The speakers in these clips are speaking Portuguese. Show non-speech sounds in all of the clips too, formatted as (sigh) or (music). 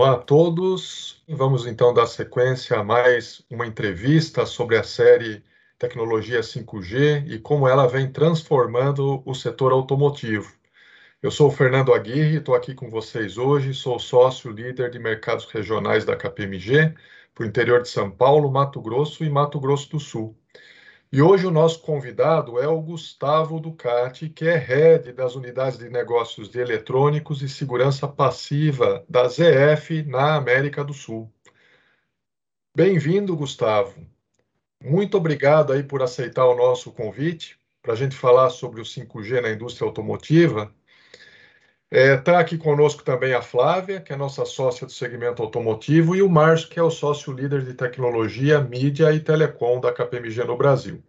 Olá a todos. Vamos então dar sequência a mais uma entrevista sobre a série Tecnologia 5G e como ela vem transformando o setor automotivo. Eu sou o Fernando Aguirre, estou aqui com vocês hoje, sou sócio líder de mercados regionais da KPMG, para o interior de São Paulo, Mato Grosso e Mato Grosso do Sul. E hoje o nosso convidado é o Gustavo Ducati, que é head das unidades de negócios de eletrônicos e segurança passiva da ZF na América do Sul. Bem-vindo, Gustavo. Muito obrigado aí por aceitar o nosso convite para a gente falar sobre o 5G na indústria automotiva. Está é, tá aqui conosco também a Flávia, que é nossa sócia do segmento automotivo, e o Márcio, que é o sócio líder de tecnologia, mídia e telecom da KPMG no Brasil.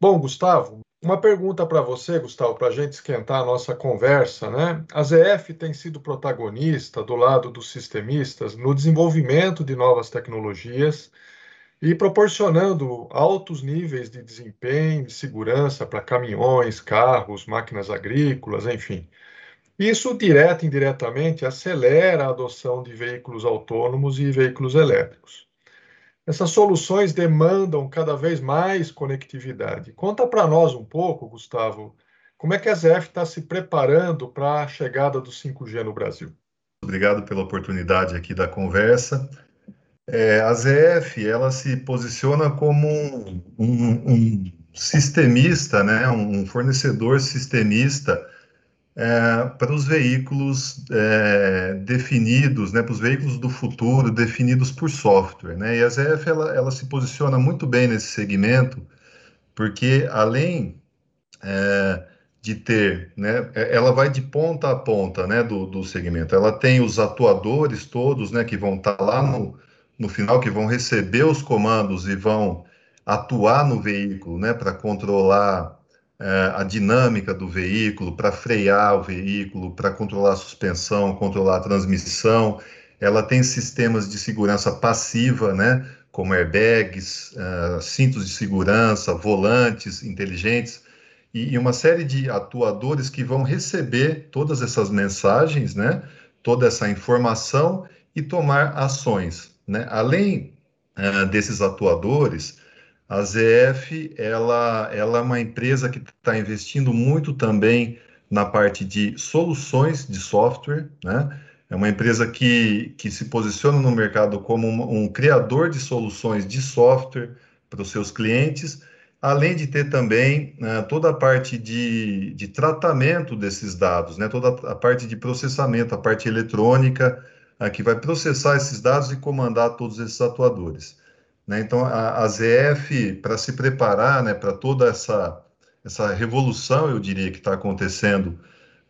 Bom, Gustavo, uma pergunta para você, Gustavo, para a gente esquentar a nossa conversa, né? A ZF tem sido protagonista do lado dos sistemistas no desenvolvimento de novas tecnologias e proporcionando altos níveis de desempenho e segurança para caminhões, carros, máquinas agrícolas, enfim. Isso, direto e indiretamente, acelera a adoção de veículos autônomos e veículos elétricos. Essas soluções demandam cada vez mais conectividade. Conta para nós um pouco, Gustavo, como é que a ZF está se preparando para a chegada do 5G no Brasil? Obrigado pela oportunidade aqui da conversa. É, a ZF ela se posiciona como um, um, um sistemista, né, um fornecedor sistemista é, para os veículos é, definidos, né, para os veículos do futuro definidos por software. Né? E a ZF ela, ela se posiciona muito bem nesse segmento, porque além é, de ter, né, é, ela vai de ponta a ponta né, do, do segmento. Ela tem os atuadores todos né, que vão estar tá lá no, no final, que vão receber os comandos e vão atuar no veículo né, para controlar a dinâmica do veículo, para frear o veículo, para controlar a suspensão, controlar a transmissão. Ela tem sistemas de segurança passiva, né, como airbags, uh, cintos de segurança, volantes inteligentes e, e, uma série de atuadores que vão receber todas essas mensagens, né, toda essa informação e tomar ações. Né? Além uh, desses atuadores, a ZF, ela, ela é uma empresa que está investindo muito também na parte de soluções de software, né? É uma empresa que, que se posiciona no mercado como um, um criador de soluções de software para os seus clientes, além de ter também né, toda a parte de, de tratamento desses dados, né? toda a parte de processamento, a parte eletrônica, a, que vai processar esses dados e comandar todos esses atuadores. Né? Então, a, a ZF, para se preparar né, para toda essa, essa revolução, eu diria, que está acontecendo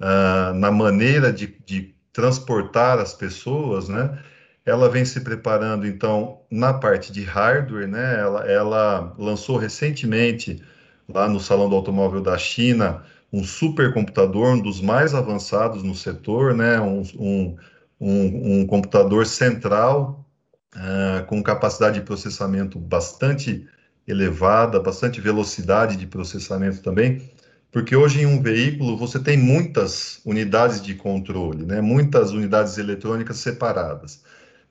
uh, na maneira de, de, transportar as pessoas, né? ela vem se preparando, então, na parte de hardware, né? ela, ela lançou recentemente, lá no Salão do Automóvel da China, um supercomputador, um dos mais avançados no setor, né? um, um, um, um computador central uh, com capacidade de processamento bastante elevada, bastante velocidade de processamento também, porque hoje em um veículo você tem muitas unidades de controle, né? muitas unidades eletrônicas separadas.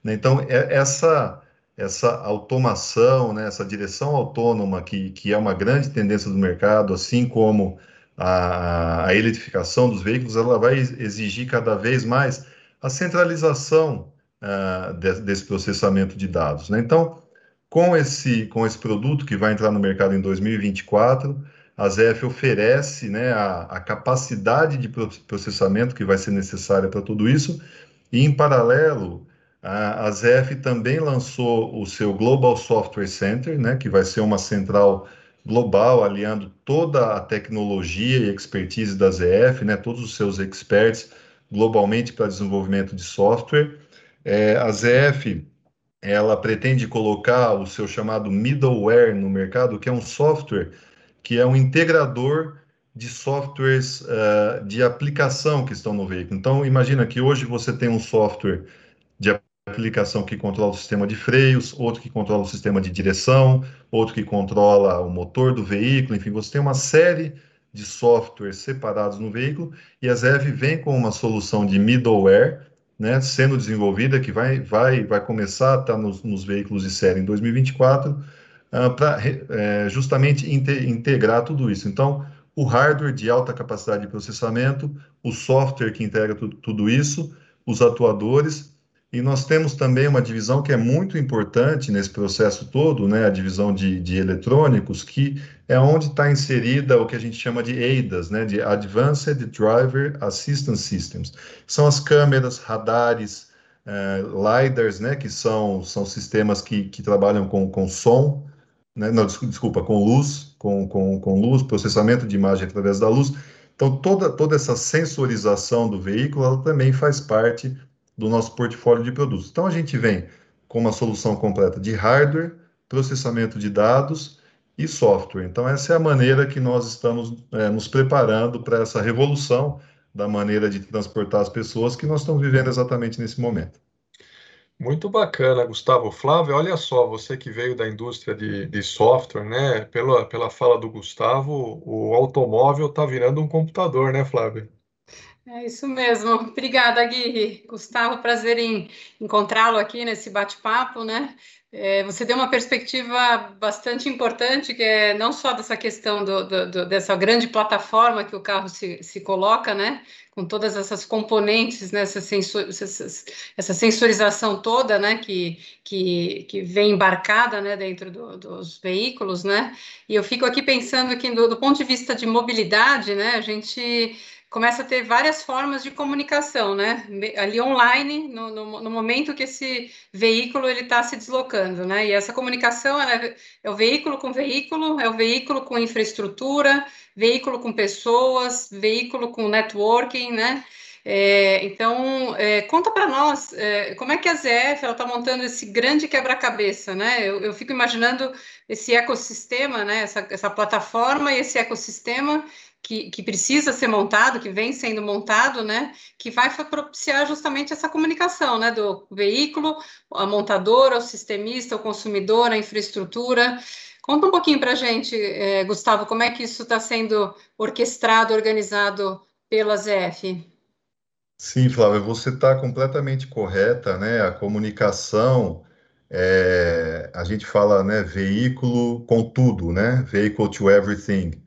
Né? Então, é, essa, essa automação, né? essa direção autônoma, que, que é uma grande tendência do mercado, assim como a, a eletrificação dos veículos, ela vai exigir cada vez mais a centralização uh, de, desse processamento de dados. Né? Então, com esse, com esse produto que vai entrar no mercado em 2024, a ZF oferece né, a, a capacidade de processamento que vai ser necessária para tudo isso, e em paralelo, a, a ZF também lançou o seu Global Software Center, né, que vai ser uma central global, aliando toda a tecnologia e expertise da ZF, né, todos os seus experts globalmente para desenvolvimento de software. É, a ZF ela pretende colocar o seu chamado middleware no mercado, que é um software que é um integrador de softwares uh, de aplicação que estão no veículo. Então, imagina que hoje você tem um software de aplicação que controla o sistema de freios, outro que controla o sistema de direção, outro que controla o motor do veículo, enfim, você tem uma série de softwares separados no veículo e a ZF vem com uma solução de middleware né, sendo desenvolvida, que vai, vai, vai começar a estar nos, nos veículos de série em 2024, uh, para é, justamente integrar tudo isso. Então, o hardware de alta capacidade de processamento, o software que integra tudo isso, os atuadores, e nós temos também uma divisão que é muito importante nesse processo todo, né, a divisão de, de eletrônicos, que é onde está inserida o que a gente chama de ADAS, né, de Advanced Driver Assistance Systems. São as câmeras, radares, uh, LiDARs, né, que são, são sistemas que, que trabalham com, com som, né, não, desculpa, com luz, com, com, com luz, processamento de imagem através da luz. Então, toda, toda essa sensorização do veículo, ela também faz parte do nosso portfólio de produtos. Então, a gente vem com uma solução completa de hardware, processamento de dados e software. Então, essa é a maneira que nós estamos é, nos preparando para essa revolução da maneira de transportar as pessoas que nós estamos vivendo exatamente nesse momento. Muito bacana, Gustavo. Flávio, olha só, você que veio da indústria de, de software, né? Pela, pela fala do Gustavo, o automóvel está virando um computador, né, Flávio? É isso mesmo. Obrigada, Gui. Gustavo, prazer em encontrá-lo aqui nesse bate-papo, né? É, você deu uma perspectiva bastante importante, que é não só dessa questão do, do, do, dessa grande plataforma que o carro se, se coloca, né? Com todas essas componentes, né? essa, essa, sensorização toda, né? Que, que, que vem embarcada, né? Dentro dos veículos, né? E eu fico aqui pensando que, do, do ponto de vista de mobilidade, né? A gente começa a ter várias formas de comunicação, né? Ali online, no, no, no momento que esse veículo ele está se deslocando, né? E essa comunicação é, é, o veículo com veículo, é o veículo com infraestrutura, veículo com pessoas, veículo com networking, né? É, então, é, conta para nós é, como é que a ZF está montando esse grande quebra-cabeça, né? Eu, eu, fico imaginando esse ecossistema, né? Essa, essa plataforma e esse ecossistema que, que, precisa ser montado, que vem sendo montado, né, que vai propiciar justamente essa comunicação, né, do veículo, a montadora, o sistemista, o consumidor, a infraestrutura. Conta um pouquinho para a gente, eh, Gustavo, como é que isso está sendo orquestrado, organizado pela ZF? Sim, Flávia, você está completamente correta, né? A comunicação, é, a gente fala, né, veículo com tudo, né? Vehicle to everything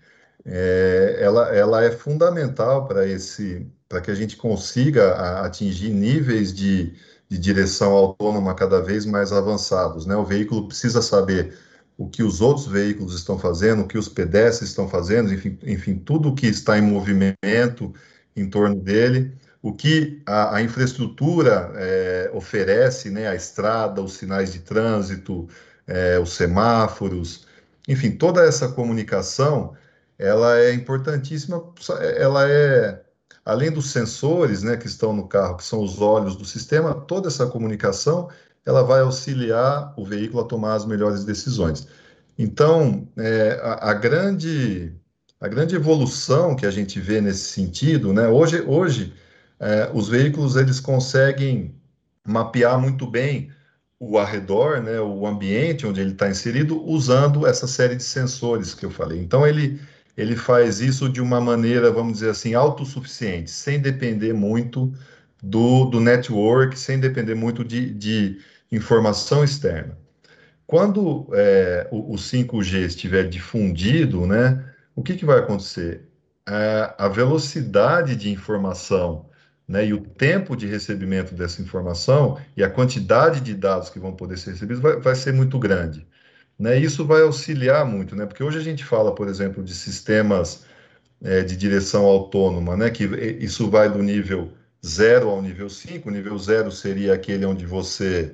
é, ela, ela é fundamental para esse para que a gente consiga atingir níveis de, de direção autônoma cada vez mais avançados. Né? O veículo precisa saber o que os outros veículos estão fazendo, o que os pedestres estão fazendo, enfim, enfim tudo que está em movimento em torno dele, o que a, a infraestrutura é, oferece, né? a estrada, os sinais de trânsito, é, os semáforos, enfim, toda essa comunicação ela é importantíssima, ela é, além dos sensores, né, que estão no carro, que são os olhos do sistema, toda essa comunicação, ela vai auxiliar o veículo a tomar as melhores decisões. Então, é, a, a, grande, a grande evolução que a gente vê nesse sentido, né, hoje, hoje é, os veículos eles conseguem mapear muito bem o arredor, né, o ambiente onde ele está inserido, usando essa série de sensores que eu falei. Então, ele, ele faz isso de uma maneira, vamos dizer assim, autossuficiente, sem depender muito do, do network, sem depender muito de, de informação externa. Quando é, o, o, 5G estiver difundido, né, o que, que vai acontecer? É, a velocidade de informação né, e o tempo de recebimento dessa informação e a quantidade de dados que vão poder ser recebidos vai, vai ser muito grande. Né? Isso vai auxiliar muito, né? porque hoje a gente fala, por exemplo, de sistemas é, de direção autônoma, né? que isso vai do nível 0 ao nível 5. O nível 0 seria aquele onde você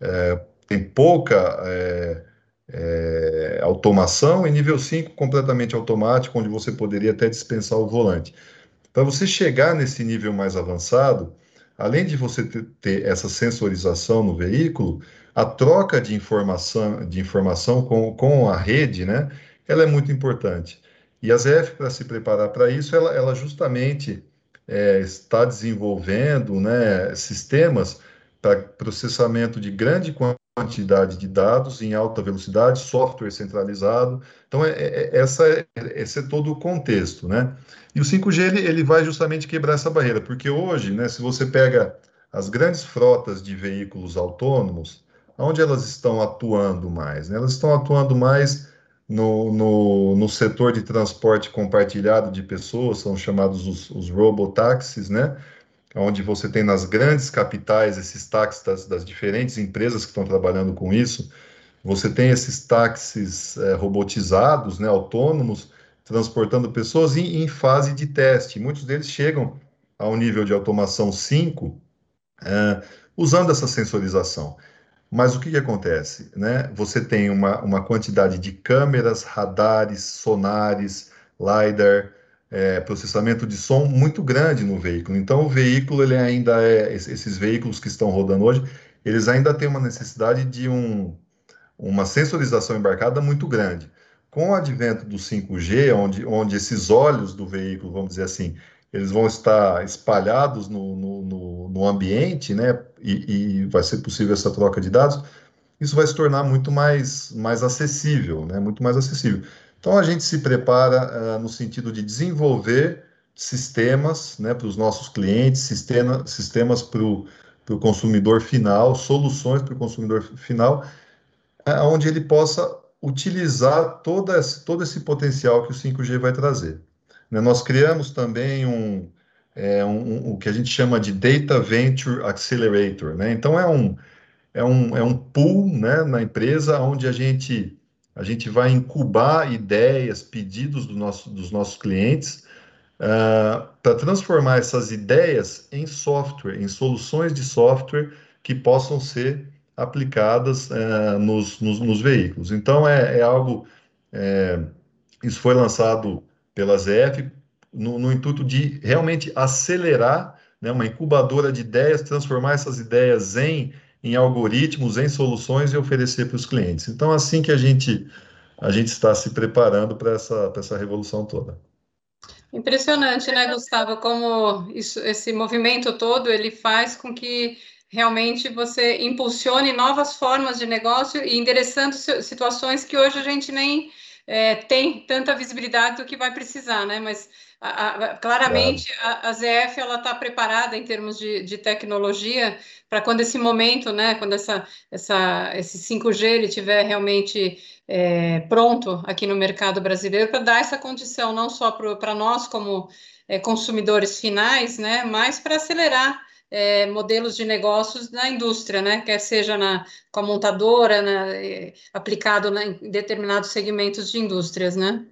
é, tem pouca é, é, automação, e nível 5 completamente automático, onde você poderia até dispensar o volante. Para você chegar nesse nível mais avançado, além de você ter, essa sensorização no veículo, a troca de informação, de informação com, com a rede, né, ela é muito importante. E a ZF, para se preparar para isso, ela, ela justamente é, está desenvolvendo né, sistemas para processamento de grande quantidade de dados em alta velocidade, software centralizado. Então, é, é, essa é, esse é todo o contexto, né? E o 5G, ele, ele vai justamente quebrar essa barreira, porque hoje, né, se você pega as grandes frotas de veículos autônomos, onde elas estão atuando mais? Né? Elas estão atuando mais no, no, no, setor de transporte compartilhado de pessoas, são chamados os, os né? Onde você tem nas grandes capitais esses táxis das, das diferentes empresas que estão trabalhando com isso. Você tem esses táxis é, robotizados, né, autônomos, transportando pessoas em, em fase de teste. Muitos deles chegam a um nível de automação 5, é, usando essa sensorização. Mas o que, que acontece? Né? Você tem uma, uma quantidade de câmeras, radares, sonares, LiDAR, é, processamento de som muito grande no veículo. Então, o veículo, ele ainda é, esses veículos que estão rodando hoje, eles ainda têm uma necessidade de um, uma sensorização embarcada muito grande. Com o advento do 5G, onde, onde esses olhos do veículo, vamos dizer assim, eles vão estar espalhados no, no, no, no ambiente, né? E, e, vai ser possível essa troca de dados. Isso vai se tornar muito mais, mais acessível, né? Muito mais acessível. Então a gente se prepara uh, no sentido de desenvolver sistemas, né, para os nossos clientes, sistema, sistemas para o consumidor final, soluções para o consumidor final, uh, onde ele possa utilizar toda esse, todo esse potencial que o 5G vai trazer. Né? Nós criamos também um, é, um, um, o que a gente chama de Data Venture Accelerator. Né? Então, é um, é, um, é um pool né, na empresa onde a gente, a gente vai incubar ideias, pedidos do nosso, dos nossos clientes, uh, ah, para transformar essas ideias em software, em soluções de software que possam ser aplicadas uh, nos, nos, nos, veículos. Então, é, é algo. É, isso foi lançado pela ZF, no, no intuito de realmente acelerar né, uma incubadora de ideias, transformar essas ideias em, em algoritmos, em soluções e oferecer para os clientes. Então, assim que a gente, a gente está se preparando para essa, essa revolução toda. Impressionante, né, Gustavo? Como isso, esse movimento todo ele faz com que realmente você impulsione novas formas de negócio e endereçando situações que hoje a gente nem é, tem tanta visibilidade do que vai precisar, né? Mas a, a, claramente a, a, ZF ela está preparada em termos de, de tecnologia para quando esse momento, né? Quando essa, essa, esse 5G ele tiver realmente é, pronto aqui no mercado brasileiro para dar essa condição não só para nós como é, consumidores finais, né? Mas para acelerar é, modelos de negócios na indústria, né? Quer seja na, com a montadora, na, é, aplicado na, em determinados segmentos de indústrias, né?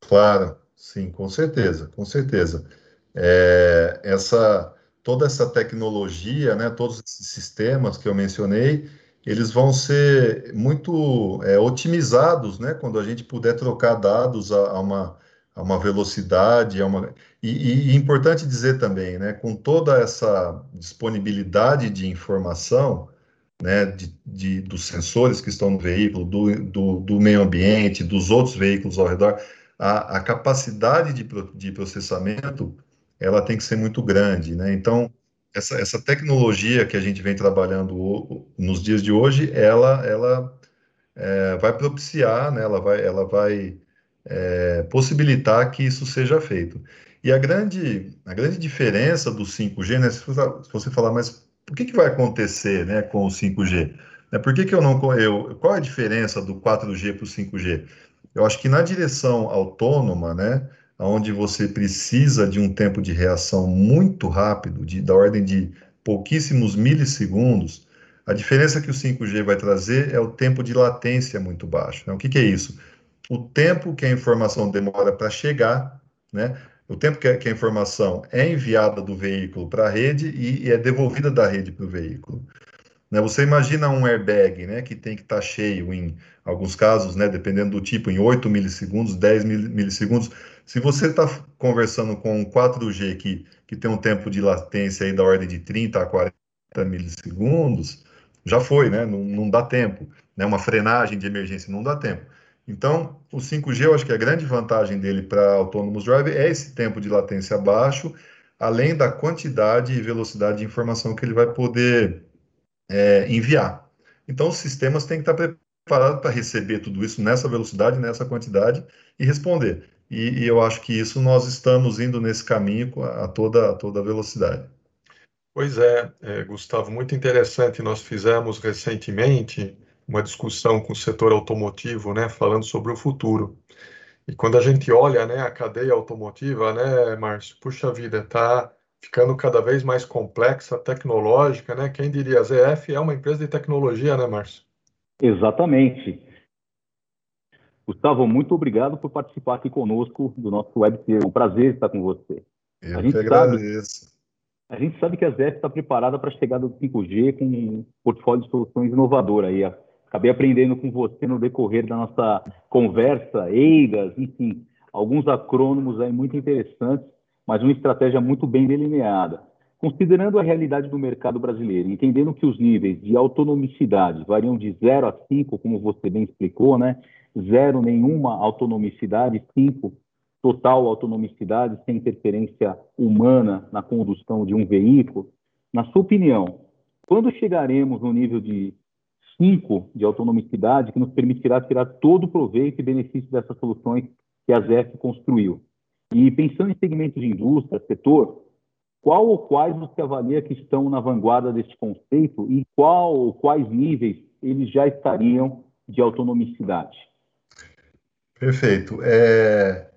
Claro, sim, com certeza, com certeza. É, essa toda essa tecnologia, né? Todos esses sistemas que eu mencionei, eles vão ser muito é, otimizados, né? Quando a gente puder trocar dados a, a uma a uma velocidade, a uma... E, e, importante dizer também, né, com toda essa disponibilidade de informação, né, de, de, dos sensores que estão no veículo, do, do, do, meio ambiente, dos outros veículos ao redor, a, a capacidade de, de processamento, ela tem que ser muito grande, né, então, essa, essa tecnologia que a gente vem trabalhando nos dias de hoje, ela, ela é, vai propiciar, né, ela vai, ela vai é, possibilitar que isso seja feito. E a grande, a grande diferença do 5G, né, se você falar, mas o que, que vai acontecer né, com o 5G? Né, por que, que eu não. Eu, qual é a diferença do 4G para o 5G? Eu acho que na direção autônoma, né, onde você precisa de um tempo de reação muito rápido, de, da ordem de pouquíssimos milissegundos, a diferença que o 5G vai trazer é o tempo de latência muito baixo. Né? O que, que é isso? o tempo que a informação demora para chegar, né? O tempo que a, informação é enviada do veículo para a rede e, e, é devolvida da rede para o veículo. Né? Você imagina um airbag né, que tem que estar tá cheio em alguns casos, né, dependendo do tipo, em 8 milissegundos, 10 milissegundos. Se você está conversando com um 4G que, que tem um tempo de latência aí da ordem de 30 a 40 milissegundos, já foi, né? Não, não dá tempo. Né? Uma frenagem de emergência não dá tempo. Então, o 5G, eu acho que a grande vantagem dele para autônomos drive é esse tempo de latência baixo, além da quantidade e velocidade de informação que ele vai poder é, enviar. Então, os sistemas têm que estar preparados para receber tudo isso nessa velocidade, nessa quantidade e responder. E, e, eu acho que isso nós estamos indo nesse caminho a toda, a toda velocidade. Pois é, é, Gustavo, muito interessante. Nós fizemos recentemente uma discussão com o setor automotivo, né, falando sobre o futuro. E quando a gente olha, né, a cadeia automotiva, né, Márcio, puxa vida, está ficando cada vez mais complexa, tecnológica, né? Quem diria, a ZF é uma empresa de tecnologia, né, Márcio? Exatamente. Gustavo, muito obrigado por participar aqui conosco do nosso webcam. É um prazer estar com você. Eu a gente que agradeço. Sabe, a gente sabe que a ZF está preparada para a chegada do 5G com um portfólio de soluções inovador aí. Acabei aprendendo com você no decorrer da nossa conversa, EIGAS, enfim, alguns acrônimos aí muito interessantes, mas uma estratégia muito bem delineada. Considerando a realidade do mercado brasileiro, entendendo que os níveis de autonomicidade variam de 0 a 5, como você bem explicou, né? Zero nenhuma autonomicidade, 5 total autonomicidade sem interferência humana na condução de um veículo. Na sua opinião, quando chegaremos no nível de 5 de autonomicidade que nos permitirá tirar todo o proveito e benefício dessas soluções que a ZF construiu. E pensando em segmentos de indústria, setor, qual ou quais você avalia que estão na vanguarda deste conceito e qual ou quais níveis eles já estariam de autonomicidade? Perfeito. É...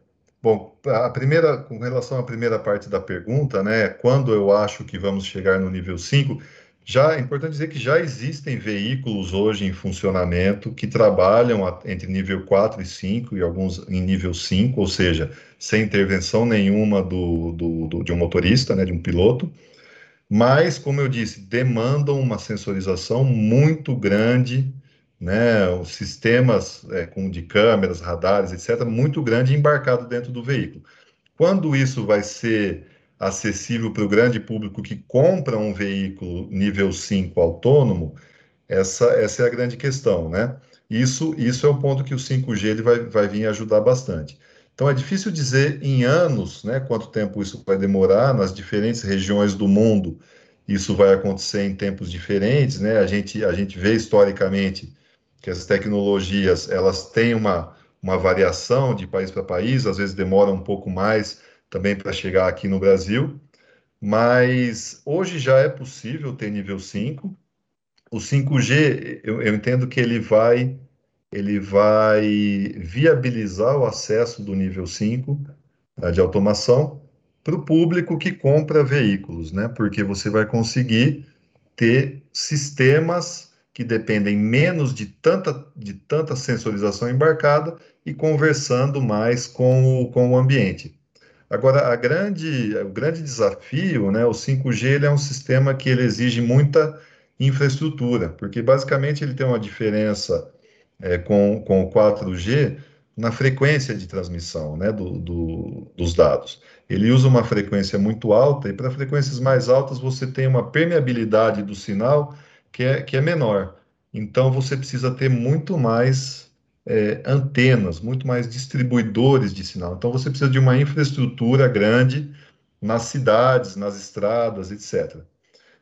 Bom, a primeira, com relação à primeira parte da pergunta, né, quando eu acho que vamos chegar no nível 5, já é importante dizer que já existem veículos hoje em funcionamento que trabalham entre nível 4 e 5 e alguns em nível 5, ou seja, sem intervenção nenhuma do, do, do, de um motorista, né, de um piloto, mas, como eu disse, demandam uma sensorização muito grande, né, os sistemas é, com, de câmeras, radares, etc., muito grande embarcado dentro do veículo. Quando isso vai ser acessível para o grande público que compra um veículo nível 5 autônomo, essa, essa é a grande questão, né? Isso, isso é o ponto que o 5G ele vai, vai vir ajudar bastante. Então, é difícil dizer em anos né, quanto tempo isso vai demorar nas diferentes regiões do mundo. Isso vai acontecer em tempos diferentes, né? A gente, a gente vê historicamente que as tecnologias elas têm uma, uma variação de país para país, às vezes demora um pouco mais, também para chegar aqui no Brasil, mas hoje já é possível ter nível 5. O 5G, eu, eu entendo que ele vai ele vai viabilizar o acesso do nível 5 né, de automação para o público que compra veículos, né? Porque você vai conseguir ter sistemas que dependem menos de tanta, de tanta sensorização embarcada e conversando mais com o, com o ambiente. Agora, grande, o grande desafio, né, o 5G ele é um sistema que ele exige muita infraestrutura, porque basicamente ele tem uma diferença é, com, com o 4G na frequência de transmissão né, do, do, dos dados. Ele usa uma frequência muito alta, e para frequências mais altas você tem uma permeabilidade do sinal que é, que é menor. Então você precisa ter muito mais é, antenas, muito mais distribuidores de sinal. Então, você precisa de uma infraestrutura grande nas cidades, nas estradas, etc.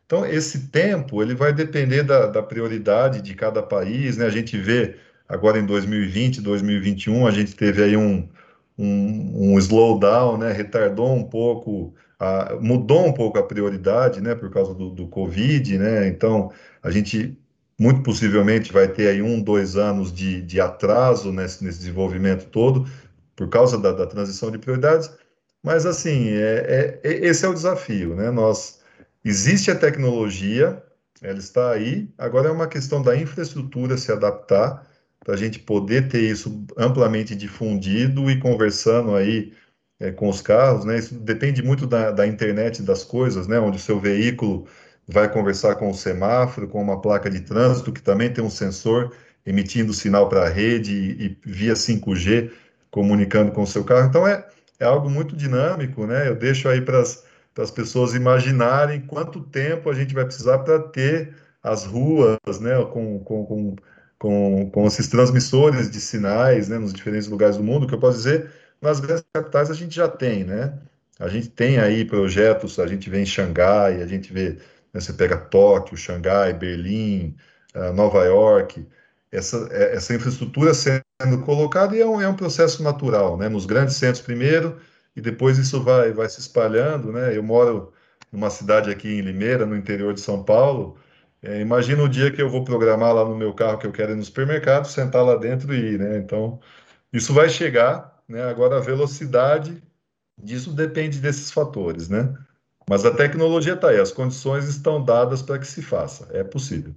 Então, esse tempo ele vai depender da, da prioridade de cada país. Né? A gente vê agora em 2020, 2021, a gente teve aí um, um, um slowdown, né? retardou um pouco, a, mudou um pouco a prioridade né? por causa do, do Covid. Né? Então, a gente muito possivelmente vai ter aí um, dois anos de, de atraso nesse, nesse desenvolvimento todo, por causa da, da transição de prioridades, mas assim, é, é, é, esse é o desafio, né? Nós, existe a tecnologia, ela está aí, agora é uma questão da infraestrutura se adaptar, para a gente poder ter isso amplamente difundido e conversando aí é, com os carros, né? Isso depende muito da, da internet das coisas, né? Onde o seu veículo vai conversar com o semáforo, com uma placa de trânsito que também tem um sensor emitindo sinal para a rede e, e, via 5G comunicando com o seu carro. Então é, é algo muito dinâmico, né? Eu deixo aí para as pessoas imaginarem quanto tempo a gente vai precisar para ter as ruas, né, com, com, com, com, com esses transmissores de sinais, né, nos diferentes lugares do mundo, que eu posso dizer, nas grandes capitais a gente já tem, né? A gente tem aí projetos, a gente vê em Xangai, a gente vê? Você pega Tóquio, Xangai, Berlim, uh, Nova York, essa, é, essa infraestrutura sendo colocada e é um, é um processo natural, né? Nos grandes centros primeiro e depois isso vai, vai se espalhando, né? Eu moro numa cidade aqui em Limeira, no interior de São Paulo, é, imagina o dia que eu vou programar lá no meu carro que eu quero ir no supermercado, sentar lá dentro e ir, né? Então, isso vai chegar, né? Agora, a velocidade disso depende desses fatores, né? Mas a tecnologia está aí, as condições estão dadas para que se faça, é possível.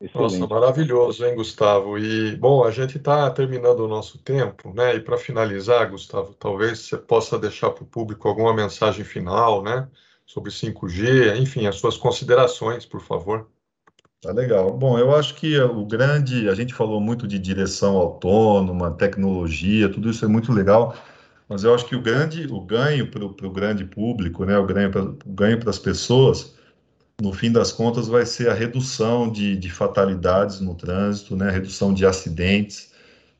Excelente. Nossa, maravilhoso, hein, Gustavo? E, bom, a gente está terminando o nosso tempo, né? E para finalizar, Gustavo, talvez você possa deixar para o público alguma mensagem final, né? Sobre 5G, enfim, as suas considerações, por favor. Tá legal. Bom, eu acho que o grande, a gente falou muito de direção autônoma, tecnologia, tudo isso é muito legal, mas eu acho que o grande, o ganho para o grande público, né, o ganho para as pessoas, no fim das contas, vai ser a redução de, de fatalidades no trânsito, né, a redução de acidentes,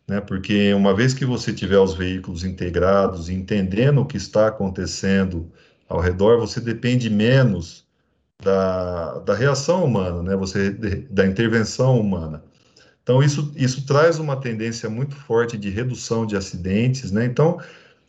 né, porque uma vez que você tiver os veículos integrados, entendendo o que está acontecendo ao redor, você depende menos da, da reação humana, né? Você da intervenção humana. Então isso isso traz uma tendência muito forte de redução de acidentes, né? Então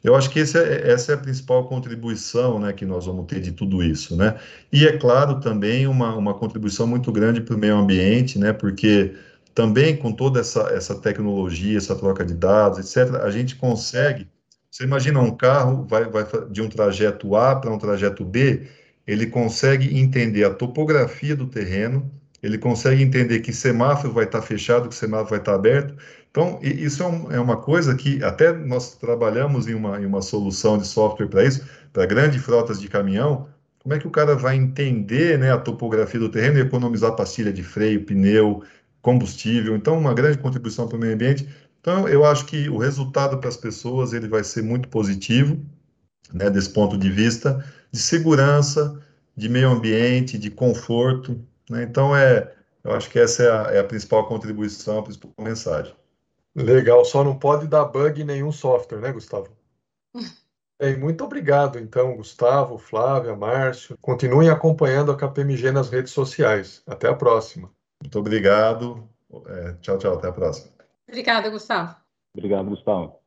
eu acho que é, essa é a principal contribuição, né, que nós vamos ter de tudo isso, né? E é claro também uma, uma contribuição muito grande para o meio ambiente, né? Porque também com toda essa, essa tecnologia, essa troca de dados, etc., a gente consegue. Você imagina um carro vai, vai de um trajeto A para um trajeto B, ele consegue entender a topografia do terreno, ele consegue entender que semáforo vai estar fechado, que semáforo vai estar aberto. Então, isso é, é uma coisa que até nós trabalhamos em uma, em uma solução de software para isso, para grandes frotas de caminhão. Como é que o cara vai entender né, a topografia do terreno e economizar pastilha de freio, pneu, combustível? Então, uma grande contribuição para o meio ambiente. Então, eu acho que o resultado para as pessoas ele vai ser muito positivo, né, desse ponto de vista de segurança, de meio ambiente, de conforto. Né? Então, é, eu acho que essa é a, é a, principal contribuição, a principal mensagem. Legal, só não pode dar bug em nenhum software, né, Gustavo? (laughs) Bem, muito obrigado, então, Gustavo, Flávia, Márcio. Continuem acompanhando a KPMG nas redes sociais. Até a próxima. Muito obrigado. É, tchau, tchau. Até a próxima. Obrigada, Gustavo. Obrigado, Gustavo.